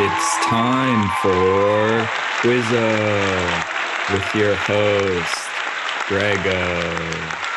It's time for Quizzo with your host, Grego.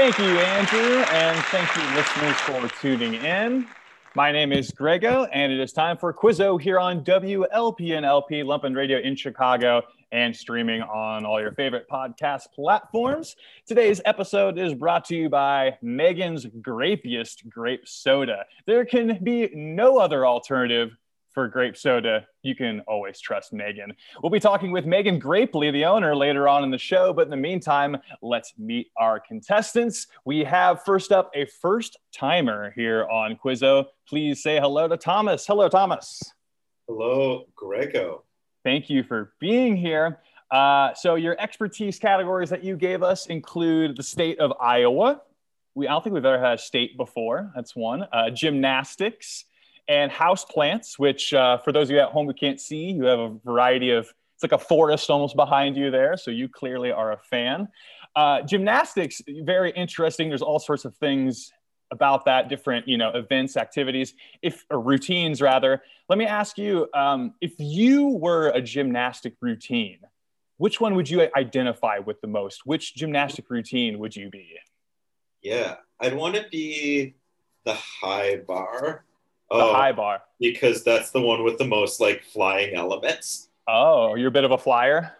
Thank you, Andrew, and thank you, listeners, for tuning in. My name is Grego, and it is time for Quizzo here on WLPNLP Lumpen Radio in Chicago and streaming on all your favorite podcast platforms. Today's episode is brought to you by Megan's Grapiest Grape Soda. There can be no other alternative for grape soda, you can always trust Megan. We'll be talking with Megan Grapely, the owner, later on in the show. But in the meantime, let's meet our contestants. We have first up a first timer here on Quizzo. Please say hello to Thomas. Hello, Thomas. Hello, Grego. Thank you for being here. Uh, so, your expertise categories that you gave us include the state of Iowa. We, I don't think we've ever had a state before. That's one. Uh, gymnastics and house plants, which uh, for those of you at home who can't see, you have a variety of, it's like a forest almost behind you there. So you clearly are a fan. Uh, gymnastics, very interesting. There's all sorts of things about that, different, you know, events, activities, if or routines rather. Let me ask you, um, if you were a gymnastic routine, which one would you identify with the most? Which gymnastic routine would you be? Yeah, I'd want to be the high bar the oh, high bar. Because that's the one with the most like flying elements. Oh, you're a bit of a flyer?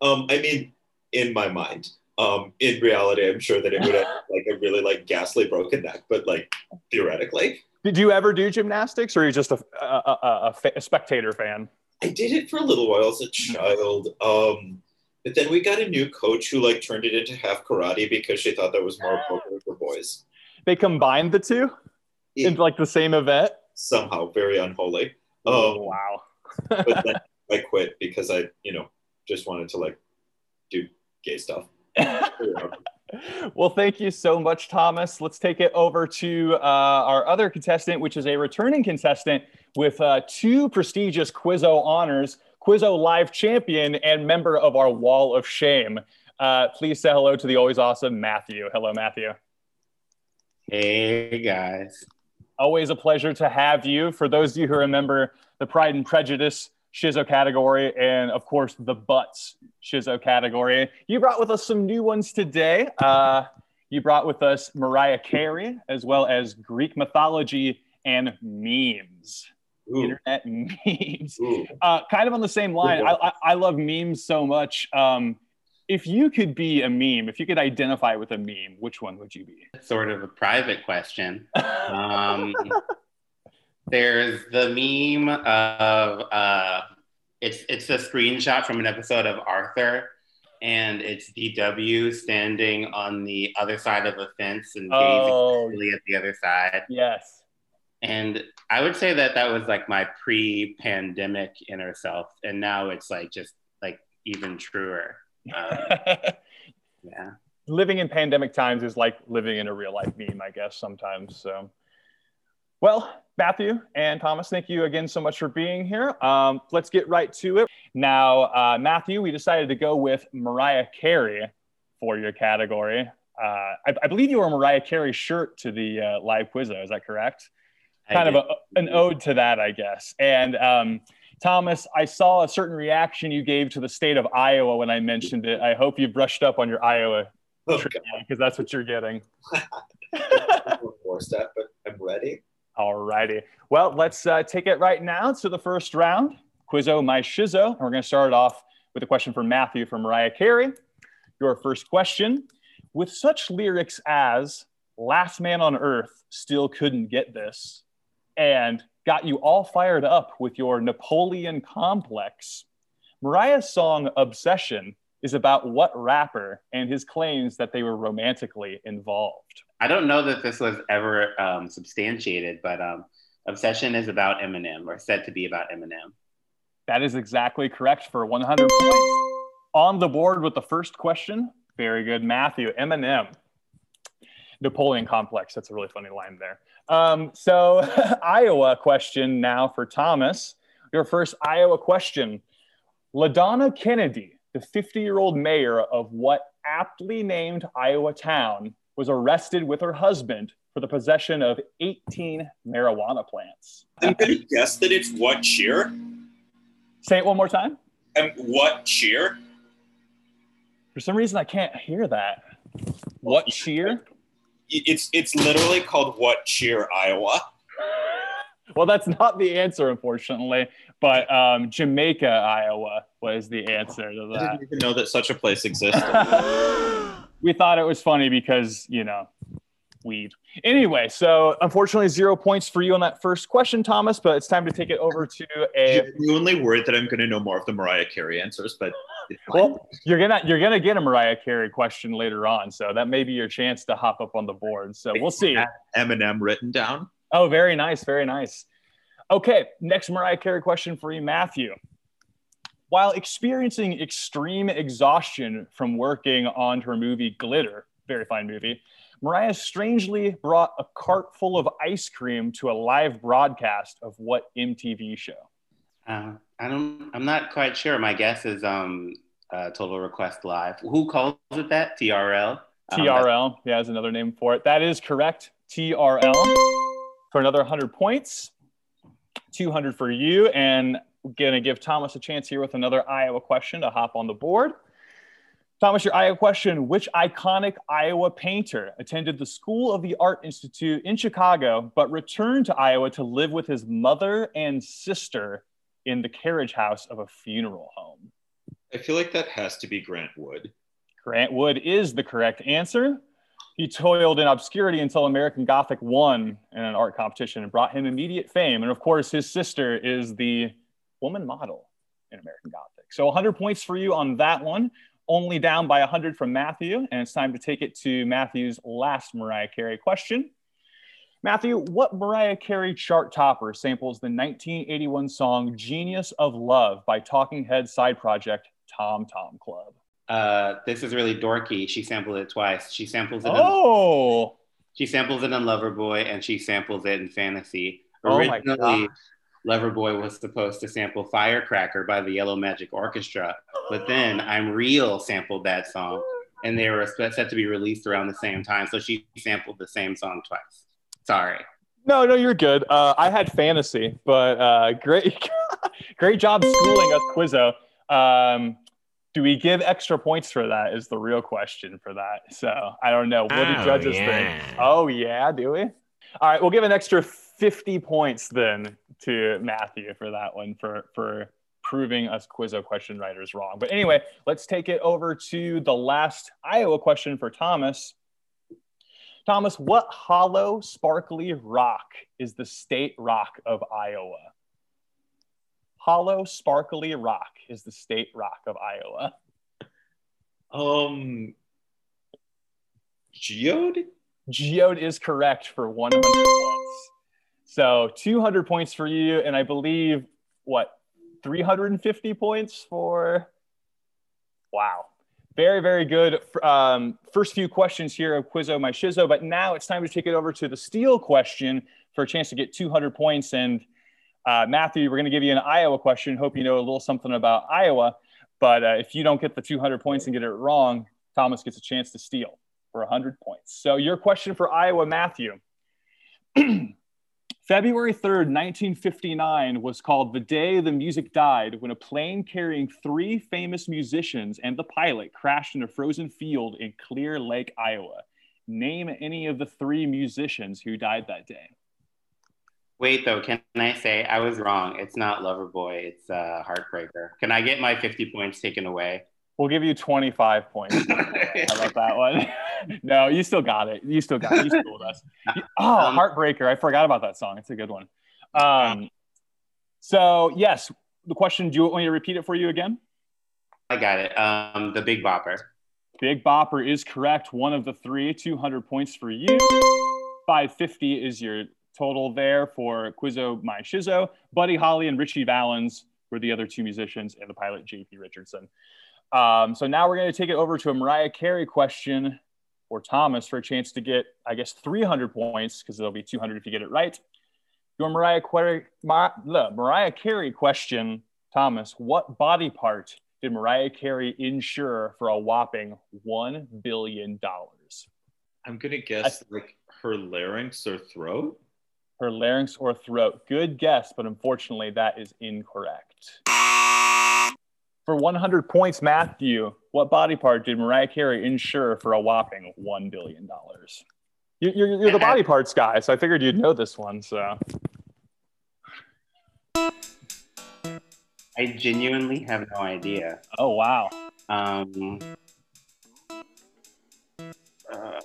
Um, I mean, in my mind. Um, in reality, I'm sure that it would have like a really like ghastly broken neck, but like theoretically. Did you ever do gymnastics, or are you just a, a, a, a spectator fan? I did it for a little while as a child. Um, but then we got a new coach who like turned it into half karate because she thought that was more appropriate for boys. They combined the two it, in like the same event somehow very unholy. Oh, um, wow. but then I quit because I, you know, just wanted to like do gay stuff. well, thank you so much, Thomas. Let's take it over to uh, our other contestant, which is a returning contestant with uh, two prestigious Quizzo honors, Quizzo Live Champion and member of our Wall of Shame. Uh, please say hello to the always awesome Matthew. Hello, Matthew. Hey, guys. Always a pleasure to have you. For those of you who remember the Pride and Prejudice Shizzo category, and of course the Butts Shizzo category, you brought with us some new ones today. Uh, you brought with us Mariah Carey, as well as Greek mythology and memes. Ooh. Internet memes. Uh, kind of on the same line. I, I, I, love memes so much. Um, if you could be a meme, if you could identify with a meme, which one would you be? Sort of a private question. Um, there's the meme of uh, it's it's a screenshot from an episode of Arthur, and it's DW standing on the other side of a fence and oh, gazing at the other side. Yes. And I would say that that was like my pre-pandemic inner self, and now it's like just like even truer. Um, yeah. Living in pandemic times is like living in a real life meme, I guess, sometimes. So, well, Matthew and Thomas, thank you again so much for being here. Um, let's get right to it. Now, uh, Matthew, we decided to go with Mariah Carey for your category. Uh, I, I, believe you wore a Mariah Carey shirt to the uh, live quiz, though. Is that correct? I kind did. of a, an ode to that, I guess. And um, Thomas, I saw a certain reaction you gave to the state of Iowa when I mentioned it. I hope you brushed up on your Iowa because oh, that's what you're getting. More step, but I'm ready. All righty. Well, let's uh, take it right now to the first round. Quizzo my shizzo. And we're going to start off with a question from Matthew from Mariah Carey. Your first question. With such lyrics as Last Man on Earth still couldn't get this, and got you all fired up with your Napoleon complex. Mariah's song Obsession is about what rapper and his claims that they were romantically involved. I don't know that this was ever um, substantiated, but um, Obsession is about Eminem or said to be about Eminem. That is exactly correct for 100 points. On the board with the first question, Very good. Matthew, Eminem. Napoleon complex. That's a really funny line there. Um, so, Iowa question now for Thomas. Your first Iowa question. LaDonna Kennedy, the 50 year old mayor of what aptly named Iowa town, was arrested with her husband for the possession of 18 marijuana plants. I'm going to guess that it's what cheer? Say it one more time. Um, what cheer? For some reason, I can't hear that. What cheer? It's it's literally called what cheer Iowa. Well, that's not the answer, unfortunately. But um, Jamaica, Iowa was the answer to I that. didn't even know that such a place existed. we thought it was funny because, you know, weed. Anyway, so unfortunately, zero points for you on that first question, Thomas, but it's time to take it over to a. only worried that I'm going to know more of the Mariah Carey answers, but. Well, you're gonna you're gonna get a Mariah Carey question later on, so that may be your chance to hop up on the board. So we'll see. Eminem written down. Oh, very nice, very nice. Okay, next Mariah Carey question for you, Matthew. While experiencing extreme exhaustion from working on her movie Glitter, very fine movie, Mariah strangely brought a cart full of ice cream to a live broadcast of what MTV show? Uh, I don't. I'm not quite sure. My guess is um, uh, Total Request Live. Who calls it that? TRL. Um, TRL, yeah, is another name for it. That is correct. TRL for another 100 points, 200 for you, and to give Thomas a chance here with another Iowa question to hop on the board. Thomas, your Iowa question Which iconic Iowa painter attended the School of the Art Institute in Chicago, but returned to Iowa to live with his mother and sister in the carriage house of a funeral home? I feel like that has to be Grant Wood. Grant Wood is the correct answer. He toiled in obscurity until American Gothic won in an art competition and brought him immediate fame. And of course, his sister is the woman model in American Gothic. So 100 points for you on that one, only down by 100 from Matthew. And it's time to take it to Matthew's last Mariah Carey question. Matthew, what Mariah Carey chart topper samples the 1981 song Genius of Love by Talking Head side project Tom Tom Club? Uh, this is really dorky. She sampled it twice. She samples it. In, Oh, she samples it in Loverboy, and she samples it in Fantasy. Oh my Originally, Loverboy was supposed to sample Firecracker by the Yellow Magic Orchestra, but then I'm Real sampled that song, and they were set to be released around the same time. So she sampled the same song twice. Sorry. No, no, you're good. Uh, I had fantasy, but uh, great, great job schooling us, Quizzo. Um, do we give extra points for that? Is the real question for that. So I don't know. What do Oh, judges yeah. think? Oh yeah, do we? All right, we'll give an extra 50 points then to Matthew for that one for for proving us Quizzo question writers wrong. But anyway, let's take it over to the last Iowa question for Thomas. Thomas, what hollow, sparkly rock is the state rock of Iowa? Hollow, sparkly rock is the state rock of Iowa. Um, Geode? Geode is correct for 100 points. So 200 points for you, and I believe what 350 points for. Wow, very very good. Um, first few questions here of Quizzo my Shizzo, but now it's time to take it over to the steel question for a chance to get 200 points. And uh, Matthew, we're going to give you an Iowa question. Hope you know a little something about Iowa. But uh, if you don't get the 200 points and get it wrong, Thomas gets a chance to steal for 100 points. So, your question for Iowa, Matthew. February 3rd, 1959 was called the day the music died when a plane carrying three famous musicians and the pilot crashed in a frozen field in Clear Lake, Iowa. Name any of the three musicians who died that day. Wait, though, can I say I was wrong? It's not Loverboy, it's uh, Heartbreaker. Can I get my 50 points taken away? We'll give you 25 points. How about that one? no, you still got it. You still got it. You schooled us. You- Oh, Um, Heartbreaker. I forgot about that song. It's a good one. Um, so, yes, the question do you want me to repeat it for you again? I got it. Um, the Big Bopper. Big Bopper is correct. One of the three, 200 points for you. 550 is your total there for Quizzo My Shizzo. Buddy Holly and Ritchie Valens were the other two musicians, and the pilot JP Richardson. Um, so now we're going to take it over to a Mariah Carey question for Thomas for a chance to get, I guess, 300 points because it'll be 200 if you get it right. Your Mariah Carey, Mar- the Mariah Carey question, Thomas, what body part did Mariah Carey insure for a whopping $1 billion? I'm gonna guess like her larynx or throat. Her larynx or throat. Good guess, but unfortunately, that is incorrect. For 100 points, Matthew, what body part did Mariah Carey insure for a whopping $1 billion? You- You're, you're the body parts guy, so I figured you'd know this one. So I genuinely have no idea. Oh wow. Um, uh,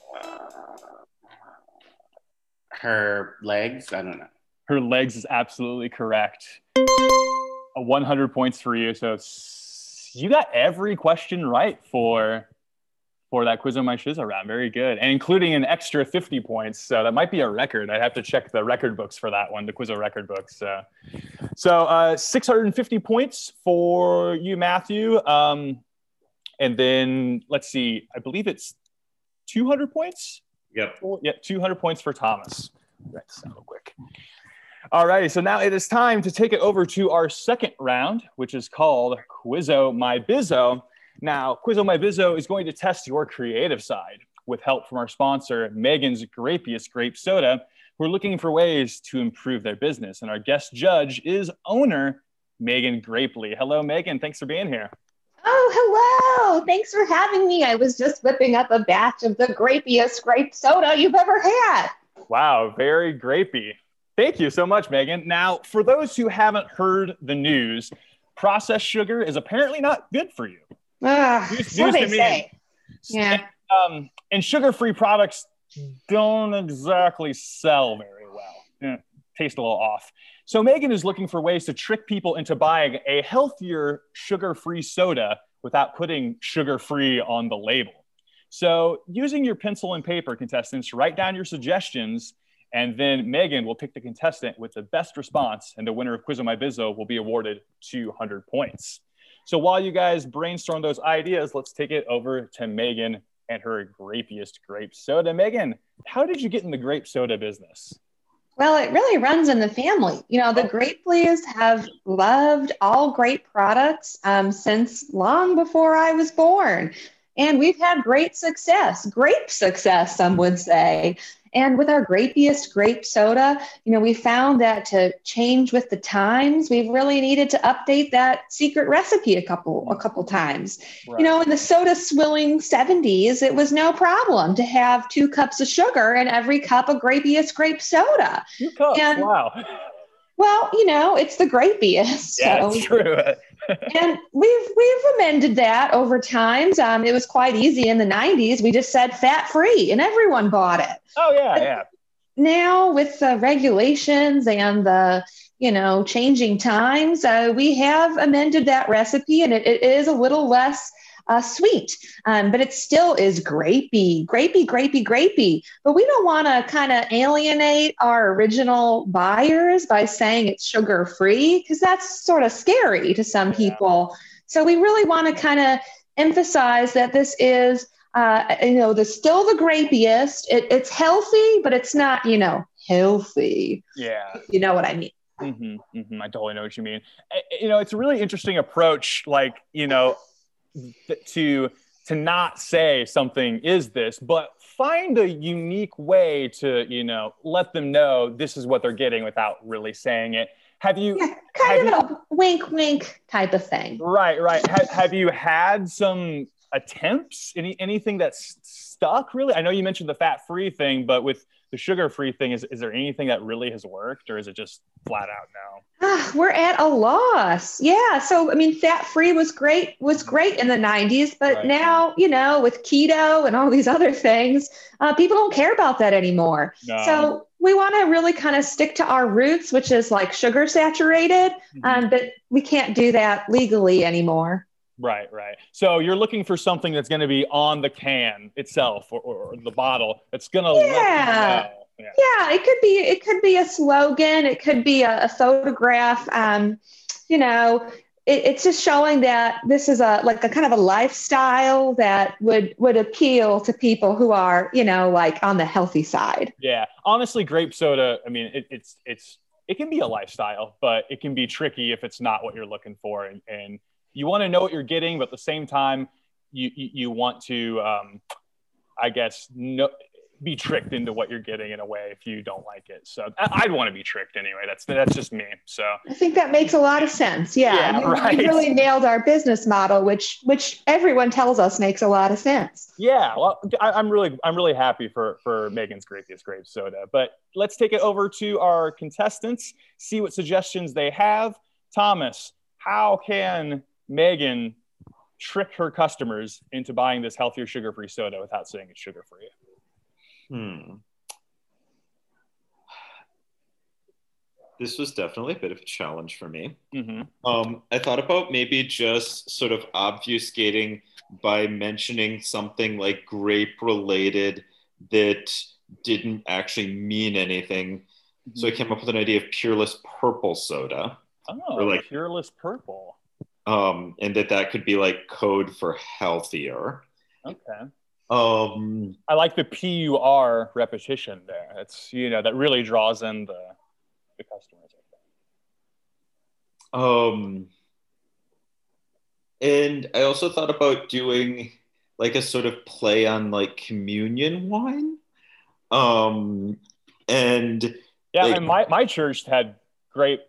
her legs. I don't know. Her legs is absolutely correct. A 100 points for you. So you got every question right for for that Quizzo my Shizzo round. Very good, and including an extra 50 points. So that might be a record. I'd have to check the record books for that one, the Quizzo record books. So, so uh, 650 points for you, Matthew. Um, and then let's see. I believe it's 200 points. Yep. Well, yeah, 200 points for Thomas. Down real quick. All righty, so now it is time to take it over to our second round, which is called Quizzo My Bizzo. Now, Quizzo My Bizzo is going to test your creative side with help from our sponsor, Megan's Grapiest Grape Soda, who are looking for ways to improve their business. And our guest judge is owner Megan Grapely. Hello, Megan. Thanks for being here. Oh, hello. Thanks for having me. I was just whipping up a batch of the grapiest grape soda you've ever had. Wow, very grapey. Thank you so much, Megan. Now, for those who haven't heard the news, processed sugar is apparently not good for you. Ah, News- so news they to me. say. Yeah. Um, and sugar-free products don't exactly sell very well. Eh, taste a little off. So Megan is looking for ways to trick people into buying a healthier sugar-free soda without putting sugar-free on the label. So using your pencil and paper, contestants, write down your suggestions, and then Megan will pick the contestant with the best response, and the winner of Quizzo My Bizzo will be awarded 200 points. So while you guys brainstorm those ideas, let's take it over to Megan and her grapiest grape soda. Megan, how did you get in the grape soda business? Well, it really runs in the family. You know, the Grapeleys have loved all grape products um, since long before I was born. And we've had great success, grape success, some would say. And with our grapiest grape soda, you know, we found that to change with the times, we've really needed to update that secret recipe a couple a couple times. You know, in the soda swilling 70s, it was no problem to have two cups of sugar and every cup of grapiest grape soda. two cups. and- wow. Well, you know, it's the grapiest. Yeah, so- it's true. and we've we've amended that over times. Um, it was quite easy in the 90s. We just said fat free and everyone bought it. Oh yeah, yeah. Now with the regulations and the you know changing times, uh, we have amended that recipe and it, it is a little less uh, sweet, um, but it still is grapey, grapey, grapey, grapey. But we don't want to kind of alienate our original buyers by saying it's sugar free because that's sort of scary to some people. So we really want to kind of emphasize that this is, uh, you know, the still the grapiest. It, it's healthy, but it's not, you know, healthy. Yeah. You know what I mean? hmm hmm I totally know what you mean. Eh, eh, You know, it's a really interesting approach. Like, you know, to to not say something is this, but find a unique way to, you know, let them know this is what they're getting without really saying it. Have you? Yeah, kind Have of a wink, wink type of thing. Right, right. Have, have you had some attempts? Any anything that's stuck? Really? I know you mentioned the fat free thing, but with the sugar free thing, is is there anything that really has worked, or is it just flat out now? Ah, we're at a loss. Yeah. So I mean, fat free was great was great in the '90s, but Right. now you know with keto and all these other things, uh, people don't care about that anymore. No. So we want to really kind of stick to our roots, which is like sugar saturated, Mhm. um, but we can't do that legally anymore. Right, right. So you're looking for something that's going to be on the can itself or, or, the bottle that's going to Yeah. Yeah. Yeah, it could be it could be a slogan, it could be a, a photograph. Um, you know, it, it's just showing that this is a like a kind of a lifestyle that would would appeal to people who are you know like on the healthy side. Yeah, honestly, grape soda. I mean, it, it's it's it can be a lifestyle, but it can be tricky if it's not what you're looking for, and, and you want to know what you're getting, but at the same time, you you, you want to, um, I guess, no, be tricked into what you're getting in a way if you don't like it. So I'd want to be tricked anyway. That's that's just me. So I think that makes a lot of sense. Yeah, Yeah, we, right. we really nailed our business model, which which everyone tells us makes a lot of sense. yeah, well, I, I'm really I'm really happy for for Megan's Grapiest Grape Soda. But let's take it over to our contestants, see what suggestions they have. Thomas, how can Megan tricked her customers into buying this healthier sugar-free soda without saying it's sugar-free? Hmm. This was definitely a bit of a challenge for me. Mm-hmm. Um, I thought about maybe just sort of obfuscating by mentioning something like grape related that didn't actually mean anything. So I came up with an idea of Peerless Purple Soda, Oh, Or like- Pureless Purple. Um, and that that could be like code for healthier. Okay. Um, I like the PUR repetition there. It's you know that really draws in the the customers. Um, and I also thought about doing like a sort of play on like communion wine. Um, and Yeah, Like- and my, my church had grape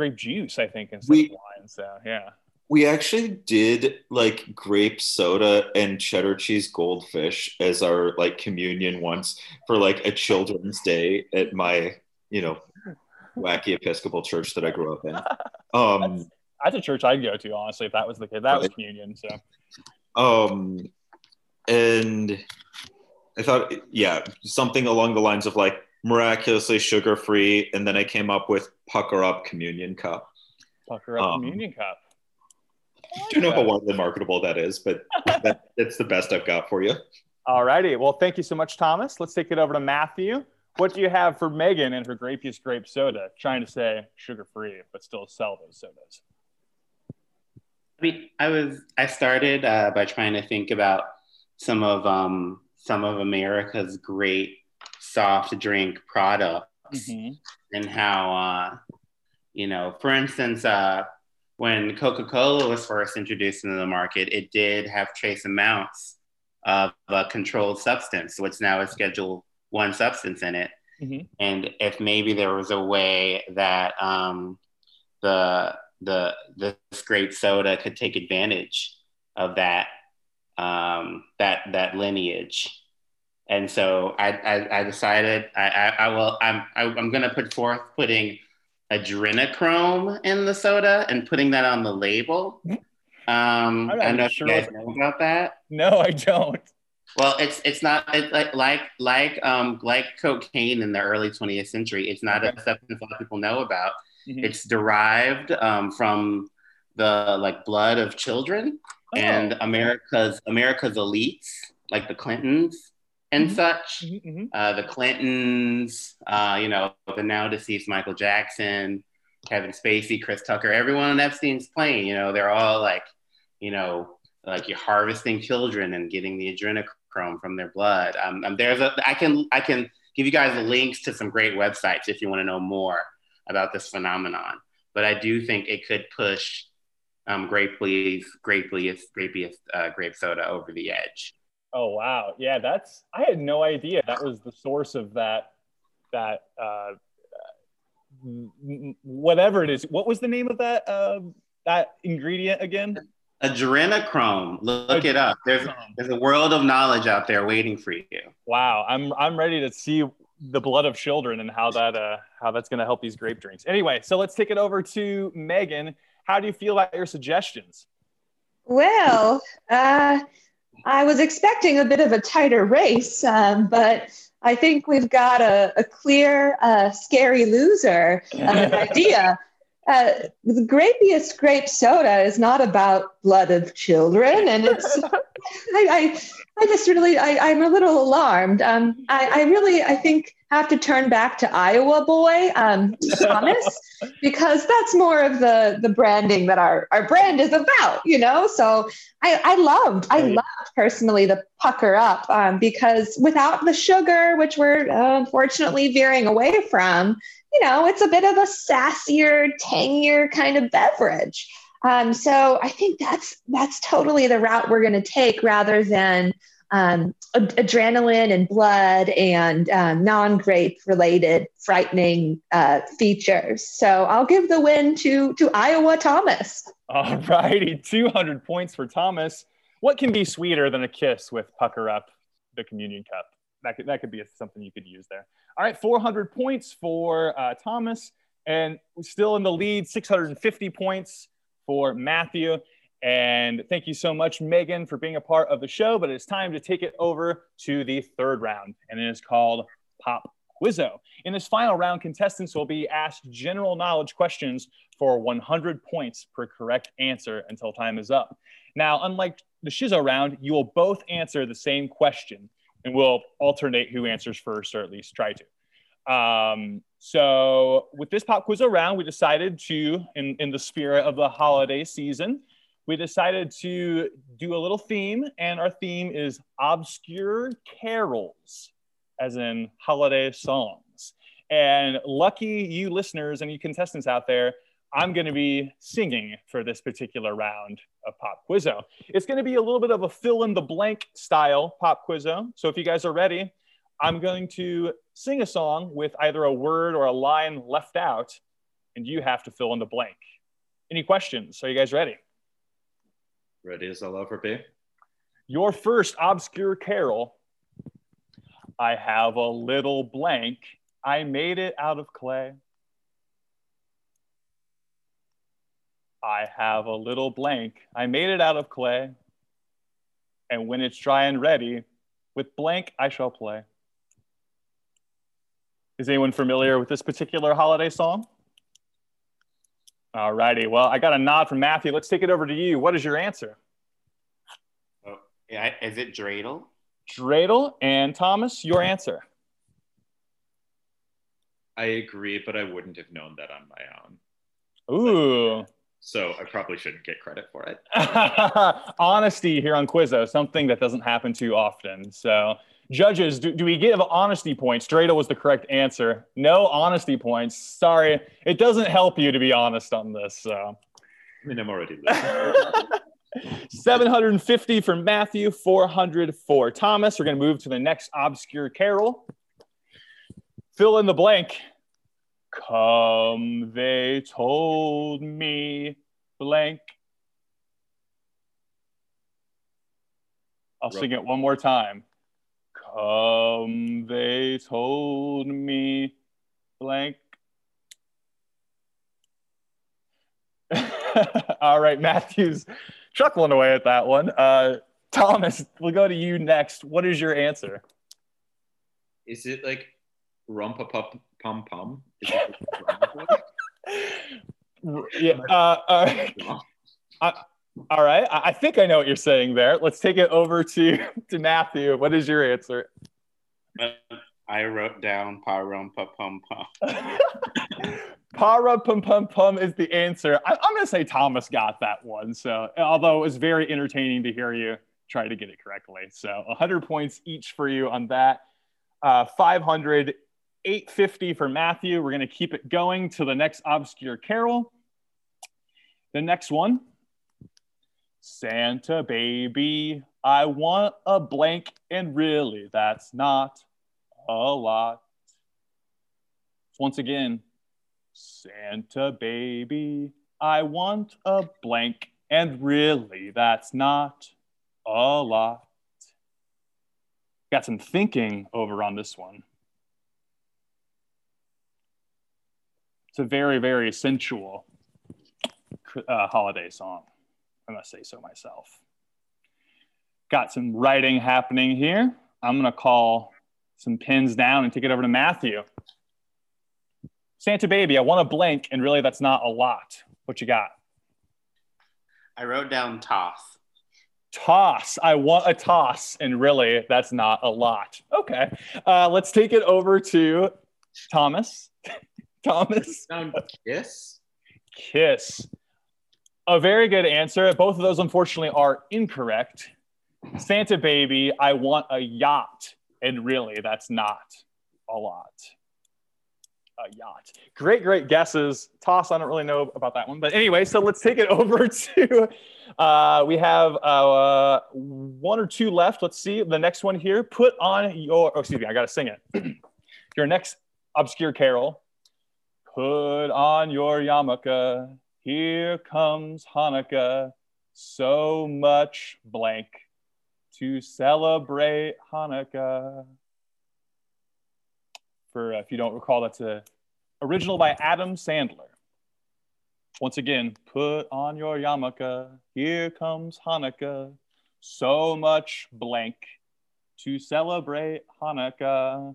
grape juice, I think, instead We- of wine. So yeah. we actually did like grape soda and cheddar cheese goldfish as our like communion once for like a children's day at my, you know, wacky Episcopal church that I grew up in. Um, That's a church I'd go to, honestly, if that was the case. That was Right. communion. So um and i thought yeah something along the lines of like miraculously sugar free and then i came up with pucker up communion cup pucker up Um, communion cup. I don't know how that. wildly marketable that is but that, that's the best i've got for you All righty. Well, thank you so much, Thomas. Let's take it over to Matthew. What do you have for Megan and her grapiest grape soda? Trying to say sugar free, but still sell those sodas. I mean, I was I started uh, by trying to think about some of um, some of America's great soft drink products Mhm. and how uh, you know, for instance, uh, when Coca Cola was first introduced into the market, it did have trace amounts of a controlled substance, which now is Schedule One substance in it. Mhm. And if maybe there was a way that um, the the this great soda could take advantage of that um, that that lineage. And so I, I, I decided I, I, I will I'm I, I'm gonna put forth putting adrenochrome in the soda and putting that on the label. Um, I'm not I don't know even if sure you guys know about that. No, I don't. Well, it's it's not it's like like like um like cocaine in the early 20th century. It's not Okay. a substance a lot of people know about. Mhm. It's derived um, from the like blood of children and Oh. America's America's elites, like the Clintons and Mhm. such. Mhm, mhm. Uh, the Clintons, uh, you know, the now deceased Michael Jackson, Kevin Spacey, Chris Tucker, everyone on Epstein's plane. You know, they're all like, you know, like you're harvesting children and getting the adrenochrome from their blood. Um, um, there's a I can I can give you guys links to some great websites if you want to know more about this phenomenon. But I do think it could push um, grape's grape's grape's uh, grape soda over the edge. Oh wow, yeah, that's I had no idea that was the source of that that uh, m- m- whatever it is. What was the name of that uh, that ingredient again? Adrenochrome, look it up. There's there's a world of knowledge out there waiting for you. Wow, I'm I'm ready to see the blood of children and how that uh how that's going to help these grape drinks. Anyway, so let's take it over to Megan. How do you feel about your suggestions? Well, uh, I was expecting a bit of a tighter race, um, but I think we've got a, a clear, uh, scary loser of idea. Uh, the grapiest grape soda is not about blood of children, and it's I, I, I just really, I, I'm a little alarmed. Um, I, I really, I think have to turn back to Iowa boy, um, Thomas, because that's more of the the branding that our our brand is about, you know. So I, I loved, I loved personally the pucker up um, because without the sugar, which we're uh, unfortunately veering away from, you know, it's a bit of a sassier, tangier kind of beverage. Um, so I think that's that's totally the route we're going to take rather than um, ad- adrenaline and blood and um, non grape related frightening uh, features. So I'll give the win to, to Iowa Thomas. All righty, 200 points for Thomas. What can be sweeter than a kiss with Pucker Up, the communion cup? That could, that could be something you could use there. All right, 400 points for uh, Thomas, and still in the lead, 650 points for Matthew. And thank you so much, Megan, for being a part of the show. But it's time to take it over to the third round, and it is called Pop Quizzo. In this final round, contestants will be asked general knowledge questions for 100 points per correct answer until time is up. Now, unlike the Shizzo round, you will both answer the same question, and we'll alternate who answers first, or at least try to. Um, so, with this Pop Quizzo round, we decided to, in, in the spirit of the holiday season, we decided to do a little theme, and our theme is obscure carols, as in holiday songs. And lucky you listeners and you contestants out there, I'm going to be singing for this particular round of Pop Quizzo. It's going to be a little bit of a fill in the blank style Pop Quizzo. So if you guys are ready, I'm going to sing a song with either a word or a line left out, and you have to fill in the blank. Any questions? Are you guys ready? Ready as I'll ever be. Your first obscure carol. I have a little blank. I made it out of clay. I have a little blank. I made it out of clay. And when it's dry and ready, with blank I shall play. Is anyone familiar with this particular holiday song? All righty. Well, I got a nod from Matthew. Let's take it over to you. What is your answer? Oh, yeah, is it dreidel? Dreidel and Thomas, your answer. I agree, but I wouldn't have known that on my own. Ooh. So I probably shouldn't get credit for it. Honesty here on Quizzo, something that doesn't happen too often. So Judges, do, do we give honesty points? Dreidel was the correct answer. No honesty points. Sorry, it doesn't help you to be honest on this. So. I mean, I'm already 750 for Matthew, 400 for Thomas. We're going to move to the next obscure carol. Fill in the blank. Come, they told me blank. I'll sing it one more time. Come, they told me blank. All right, Matthew's chuckling away at that one. Uh, Thomas, we'll go to you next. What is your answer? Is it like rumpa pum pum pum? yeah. Uh, uh, all right. I think I know what you're saying there. Let's take it over to, to Matthew. What is your answer? I wrote down parum pum pum pum. Para pum pum pum is the answer. I, am going to say Thomas got that one. So, although it was very entertaining to hear you try to get it correctly. So, 100 points each for you on that. Uh, 500, 850 for Matthew. We're going to keep it going to the next obscure carol. The next one Santa baby, I want a blank, and really that's not a lot. Once again, Santa baby, I want a blank, and really that's not a lot. Got some thinking over on this one. It's a very, very sensual uh, holiday song. I must say so myself. Got some writing happening here. I'm going to call some pins down and take it over to Matthew. Santa Baby, I want a blank, and really that's not a lot. What you got? I wrote down toss. Toss. I want a toss. And really, that's not a lot. Okay. Uh, let's take it over to Thomas. Thomas. Sound kiss? Kiss. A very good answer. Both of those, unfortunately, are incorrect. Santa Baby, I want a yacht. And really, that's not a lot. A yacht. Great, great guesses. Toss, I don't really know about that one. But anyway, so let's take it over to uh, we have uh, one or two left. Let's see the next one here. Put on your, oh, excuse me, I got to sing it. your next obscure carol. Put on your yarmulke. Here comes Hanukkah. So much blank to celebrate Hanukkah. For uh, if you don't recall, that's a original by Adam Sandler. Once again, put on your yarmulke. Here comes Hanukkah. So much blank to celebrate Hanukkah.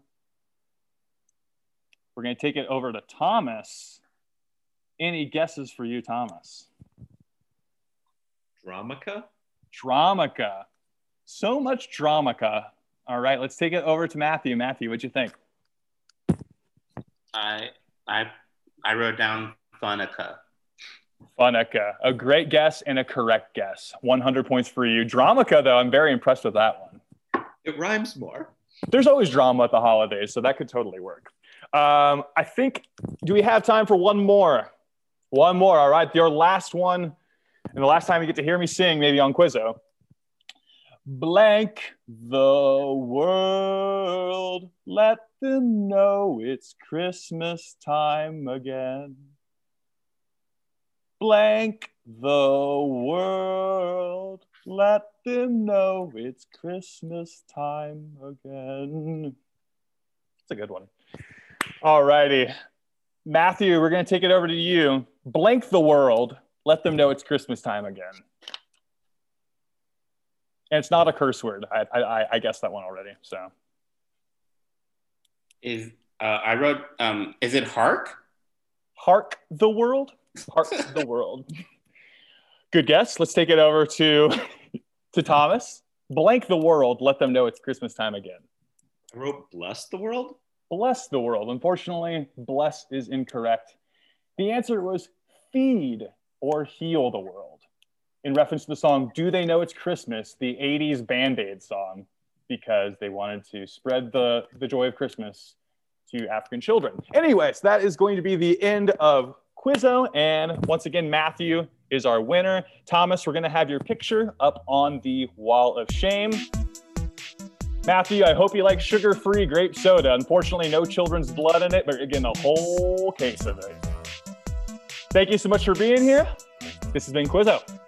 We're going to take it over to Thomas. Any guesses for you, Thomas? Dramica? Dramica. So much Dramica. All right, let's take it over to Matthew. Matthew, what'd you think? I I I wrote down Funica. Funica. A great guess and a correct guess. 100 points for you. Dramica, though, I'm very impressed with that one. It rhymes more. There's always drama at the holidays, so that could totally work. Um, I think, do we have time for one more? One more. All right. Your last one, and the last time you get to hear me sing, maybe on Quizzo. Blank the world, let them know it's Christmas time again. Blank the world, let them know it's Christmas time again. It's a good one. All righty. Matthew, we're going to take it over to you. Blank the world, let them know it's Christmas time again. And it's not a curse word. I, I, I guessed that one already. So Is uh, I wrote um, is it hark? hark the world, hark the world. Good guess. Let's take it over to to Thomas. Blank the world, let them know it's Christmas time again. I wrote bless the world? Bless the world. Unfortunately, bless is incorrect. The answer was feed or heal the world in reference to the song Do They Know It's Christmas, the 80s Band Aid song, because they wanted to spread the, the joy of Christmas to African children. Anyways, that is going to be the end of Quizzo. And once again, Matthew is our winner. Thomas, we're going to have your picture up on the wall of shame. Matthew, I hope you like sugar free grape soda. Unfortunately, no children's blood in it, but you're getting a whole case of it. Thank you so much for being here. This has been Quizzo.